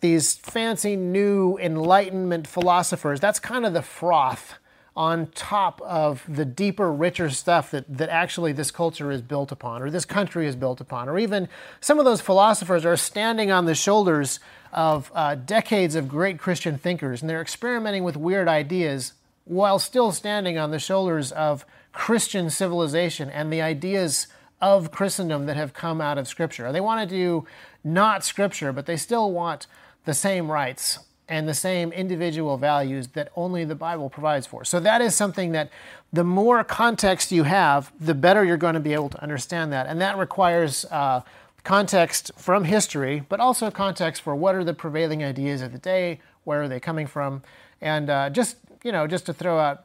these fancy new Enlightenment philosophers, that's kind of the froth on top of the deeper, richer stuff that, that actually this culture is built upon, or this country is built upon, or even some of those philosophers are standing on the shoulders of uh, decades of great Christian thinkers, and they're experimenting with weird ideas while still standing on the shoulders of Christian civilization and the ideas of Christendom that have come out of Scripture. They want to do not Scripture, but they still want the same rights and the same individual values that only the Bible provides for. So that is something that the more context you have, the better you're going to be able to understand that. And that requires uh, context from history, but also context for what are the prevailing ideas of the day, where are they coming from, and uh, just you know, just to throw out,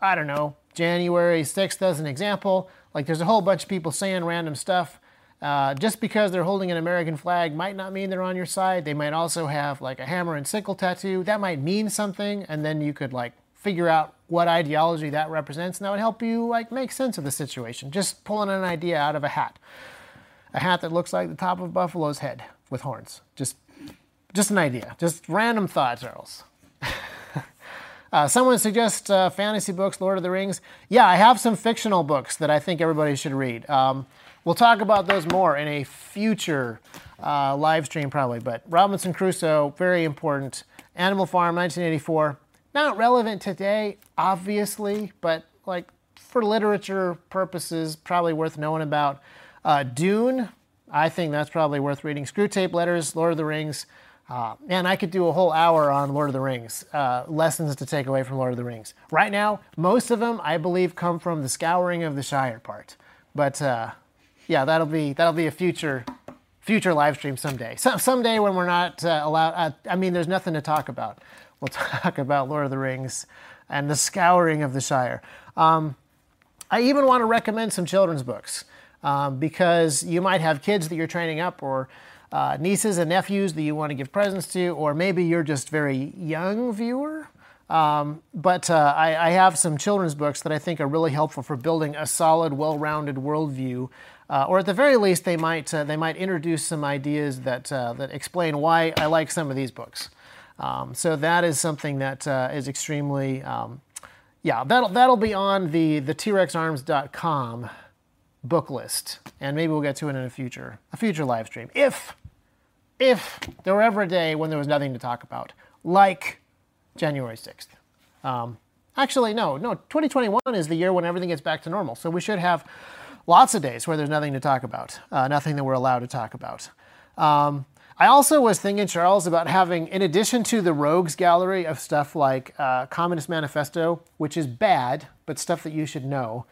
I don't know, January 6th as an example. Like there's a whole bunch of people saying random stuff. Uh, just because they're holding an American flag might not mean they're on your side. They might also have like a hammer and sickle tattoo. That might mean something, and then you could like figure out what ideology that represents, and that would help you like make sense of the situation. Just pulling an idea out of a hat, a hat that looks like the top of Buffalo's head with horns. Just, just an idea. Just random thoughts, Charles. Uh, someone suggests uh, fantasy books, Lord of the Rings. Yeah, I have some fictional books that I think everybody should read. Um, We'll talk about those more in a future uh, live stream, probably. But Robinson Crusoe, very important. Animal Farm, 1984. Not relevant today, obviously, but like for literature purposes, probably worth knowing about. Uh, Dune, I think that's probably worth reading. Screwtape Letters, Lord of the Rings. Uh, and I could do a whole hour on Lord of the Rings, uh, lessons to take away from Lord of the Rings. Right now, most of them, I believe, come from the scouring of the Shire part. But uh, yeah, that'll be that'll be a future future live stream someday. So, someday when we're not uh, allowed. Uh, I mean, there's nothing to talk about. We'll talk about Lord of the Rings and the scouring of the Shire. Um, I even want to recommend some children's books um, because you might have kids that you're training up or uh, nieces and nephews that you want to give presents to, or maybe you're just very young viewer. Um, but uh, I, I, have some children's books that I think are really helpful for building a solid, well-rounded worldview, uh, or at the very least, they might uh, they might introduce some ideas that uh, that explain why I like some of these books. Um, so that is something that uh, is extremely, um, yeah, that'll that'll be on the the TrexArms.com book list, and maybe we'll get to it in a future a future live stream if if there were ever a day when there was nothing to talk about, like January 6th. Um, actually, no, no, 2021 is the year when everything gets back to normal. So we should have lots of days where there's nothing to talk about, uh, nothing that we're allowed to talk about. Um, I also was thinking, Charles, about having, in addition to the rogues gallery of stuff like uh, Communist Manifesto, which is bad, but stuff that you should know,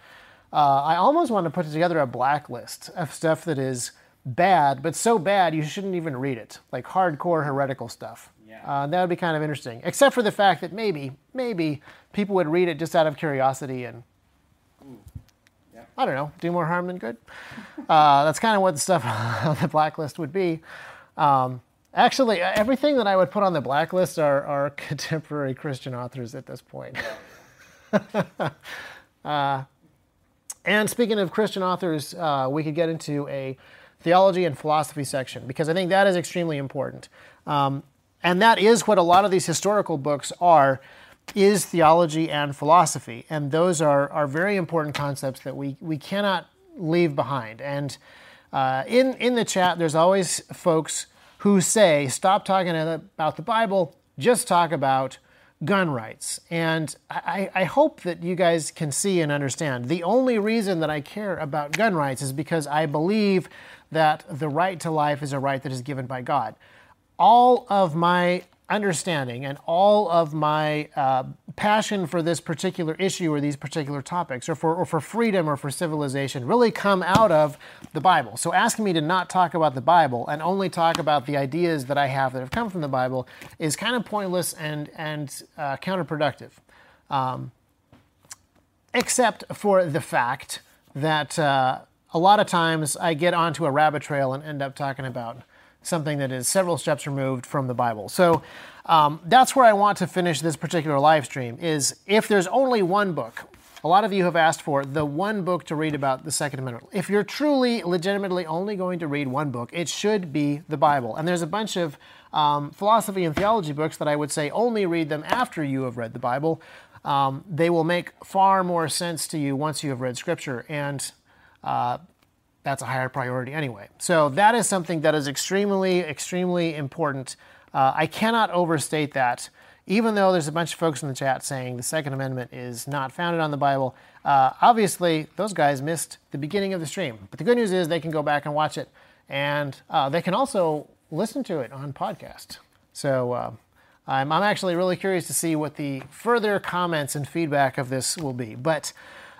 uh, I almost want to put together a blacklist of stuff that is bad, but so bad you shouldn't even read it, like hardcore heretical stuff. Yeah. Uh, that would be kind of interesting, except for the fact that maybe, maybe people would read it just out of curiosity and. I don't know, do more harm than good. uh, that's kind of what the stuff on the blacklist would be. Um, actually, everything that I would put on the blacklist are, are contemporary Christian authors at this point. uh, and speaking of Christian authors, uh, we could get into a theology and philosophy section because I think that is extremely important. Um, and that is what a lot of these historical books are is theology and philosophy. And those are, are very important concepts that we, we cannot leave behind. And uh, in, in the chat, there's always folks who say, stop talking about the Bible, just talk about gun rights. And I, I, hope that you guys can see and understand. The only reason that I care about gun rights is because I believe that the right to life is a right that is given by God. All of my understanding and all of my uh, passion for this particular issue or these particular topics or for, or for freedom or for civilization really come out of the Bible. So asking me to not talk about the Bible and only talk about the ideas that I have that have come from the Bible is kind of pointless and, and uh, counterproductive. Um, except for the fact that uh, a lot of times I get onto a rabbit trail and end up talking about something that is several steps removed from the Bible. So um, that's where I want to finish this particular live stream is if there's only one book, a lot of you have asked for the one book to read about the Second Amendment. If you're truly, legitimately only going to read one book, it should be the Bible. And there's a bunch of um, philosophy and theology books that I would say only read them after you have read the Bible. Um, they will make far more sense to you once you have read Scripture. And uh, that's a higher priority anyway. So that is something that is extremely, extremely important. Uh, I cannot overstate that. Even though there's a bunch of folks in the chat saying the Second Amendment is not founded on the Bible, uh, obviously those guys missed the beginning of the stream. But the good news is they can go back and watch it, and uh, they can also listen to it on podcast. So uh, I'm, I'm, actually really curious to see what the further comments and feedback of this will be. But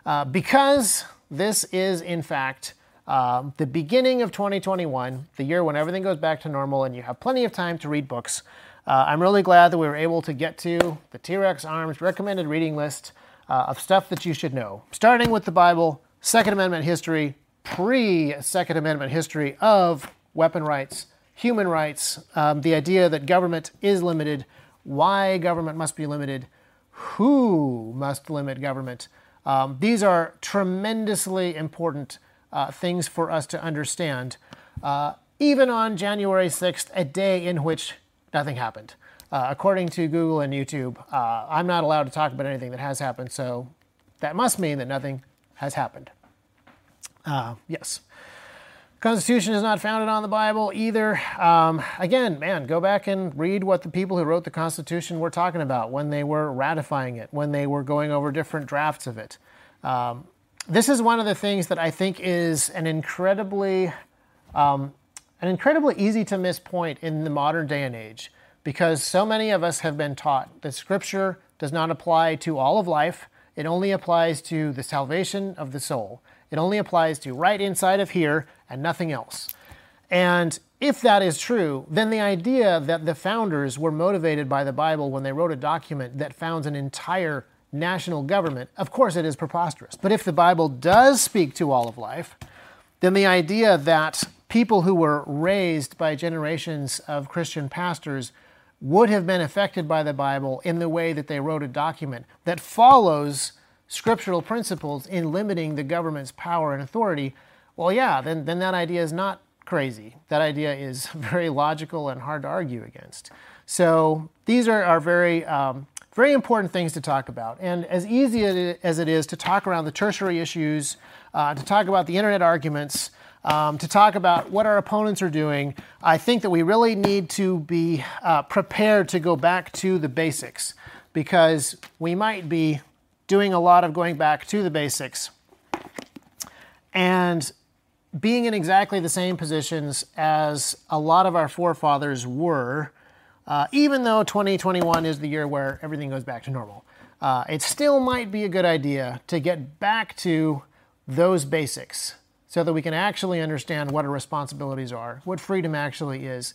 uh, because this is, in fact, um, the beginning of 2021, the year when everything goes back to normal and you have plenty of time to read books. Uh, I'm really glad that we were able to get to the T Rex Arms recommended reading list uh, of stuff that you should know, starting with the Bible, Second Amendment history, pre Second Amendment history of weapon rights, human rights, um, the idea that government is limited, why government must be limited, who must limit government. Um, these are tremendously important uh, things for us to understand, uh, even on January 6th, a day in which nothing happened. Uh, according to Google and YouTube, uh, I'm not allowed to talk about anything that has happened, so that must mean that nothing has happened. Uh, yes. Constitution is not founded on the Bible either. Um, again, man, go back and read what the people who wrote the Constitution were talking about when they were ratifying it, when they were going over different drafts of it. Um, this is one of the things that I think is an incredibly Um, an incredibly easy to miss point in the modern day and age because so many of us have been taught that Scripture does not apply to all of life, it only applies to the salvation of the soul. It only applies to right inside of here and nothing else. And if that is true, then the idea that the founders were motivated by the Bible when they wrote a document that founds an entire national government, of course it is preposterous. But if the Bible does speak to all of life, then the idea that people who were raised by generations of Christian pastors would have been affected by the Bible in the way that they wrote a document that follows scriptural principles in limiting the government's power and authority, well, yeah, then, then that idea is not crazy. That idea is very logical and hard to argue against. So these are, are very, um, very important things to talk about. And as easy as it is to talk around the tertiary issues, uh, to talk about the internet arguments, um, to talk about what our opponents are doing, I think that we really need to be uh, prepared to go back to the basics because we might be doing a lot of going back to the basics. And being in exactly the same positions as a lot of our forefathers were, uh, even though 2021 is the year where everything goes back to normal. Uh, it still might be a good idea to get back to those basics so that we can actually understand what our responsibilities are, what freedom actually is,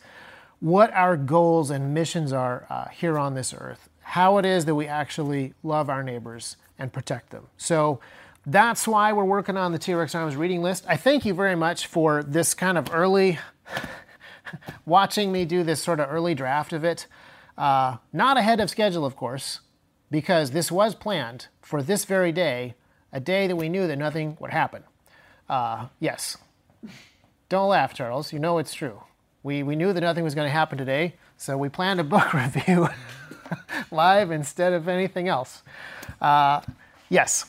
what our goals and missions are uh, here on this earth, how it is that we actually love our neighbors and protect them. So, that's why we're working on the T-Rex Arms reading list. I thank you very much for this kind of early, watching me do this sort of early draft of it. Uh, not ahead of schedule, of course, because this was planned for this very day, a day that we knew that nothing would happen. Uh, yes. Don't laugh, Charles. You know it's true. We, we knew that nothing was going to happen today, so we planned a book review live instead of anything else. Uh, yes.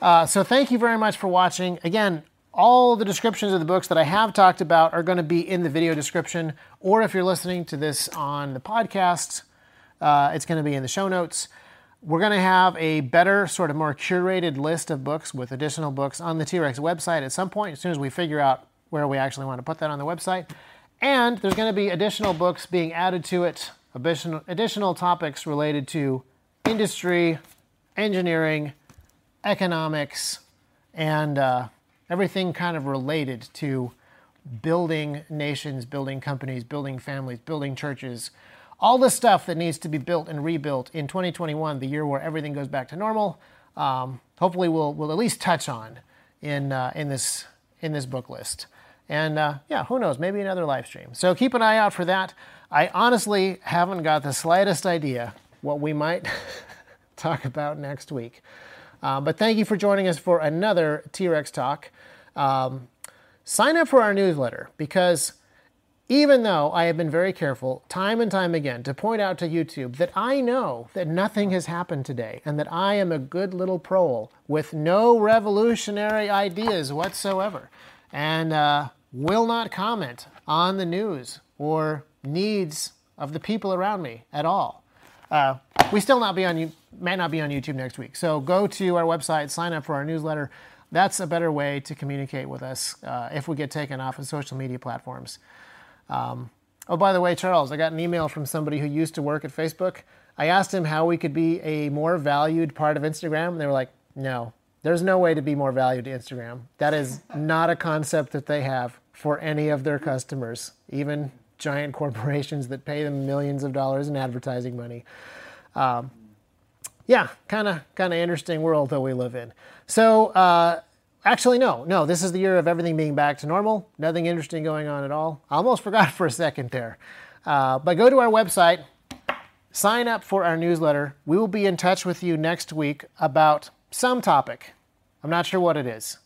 Uh, so thank you very much for watching. Again, all the descriptions of the books that I have talked about are going to be in the video description, or if you're listening to this on the podcast, uh, it's going to be in the show notes. We're going to have a better, sort of more curated list of books with additional books on the T Rex website at some point, as soon as we figure out where we actually want to put that on the website. And there's going to be additional books being added to it, additional, additional topics related to industry, engineering, economics, and uh, everything kind of related to building nations, building companies, building families, building churches, all the stuff that needs to be built and rebuilt in 2021, the year where everything goes back to normal. Um, hopefully, we'll, we'll at least touch on in, uh, in, this, in this book list. And uh, yeah, who knows, maybe another live stream. So keep an eye out for that. I honestly haven't got the slightest idea what we might talk about next week. Uh, but thank you for joining us for another T Rex Talk. Um, sign up for our newsletter because even though I have been very careful time and time again to point out to YouTube that I know that nothing has happened today and that I am a good little prole with no revolutionary ideas whatsoever and uh, will not comment on the news or needs of the people around me at all. Uh, we still not be on may not be on YouTube next week. So go to our website, sign up for our newsletter. That's a better way to communicate with us uh, if we get taken off of social media platforms. Um, oh, by the way, Charles, I got an email from somebody who used to work at Facebook. I asked him how we could be a more valued part of Instagram, and they were like, no, there's no way to be more valued to Instagram. That is not a concept that they have for any of their customers, even giant corporations that pay them millions of dollars in advertising money. Um, yeah, kind of kind of interesting world that we live in. So uh, actually, no, no, this is the year of everything being back to normal. Nothing interesting going on at all. I almost forgot for a second there. Uh, but go to our website, sign up for our newsletter. We will be in touch with you next week about some topic. I'm not sure what it is.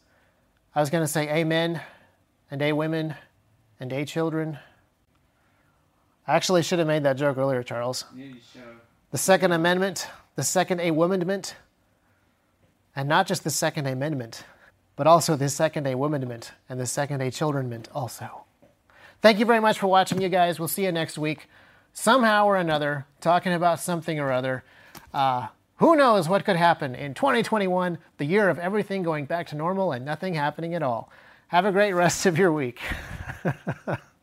I was going to say amen and a women and a children. I actually should have made that joke earlier, Charles. The Second Amendment the Second Amendment, and not just the Second Amendment, but also the Second Amendment and the Second A Childrenment also. Thank you very much for watching, you guys. We'll see you next week, somehow or another, talking about something or other. Uh, who knows what could happen in 2021, the year of everything going back to normal and nothing happening at all. Have a great rest of your week.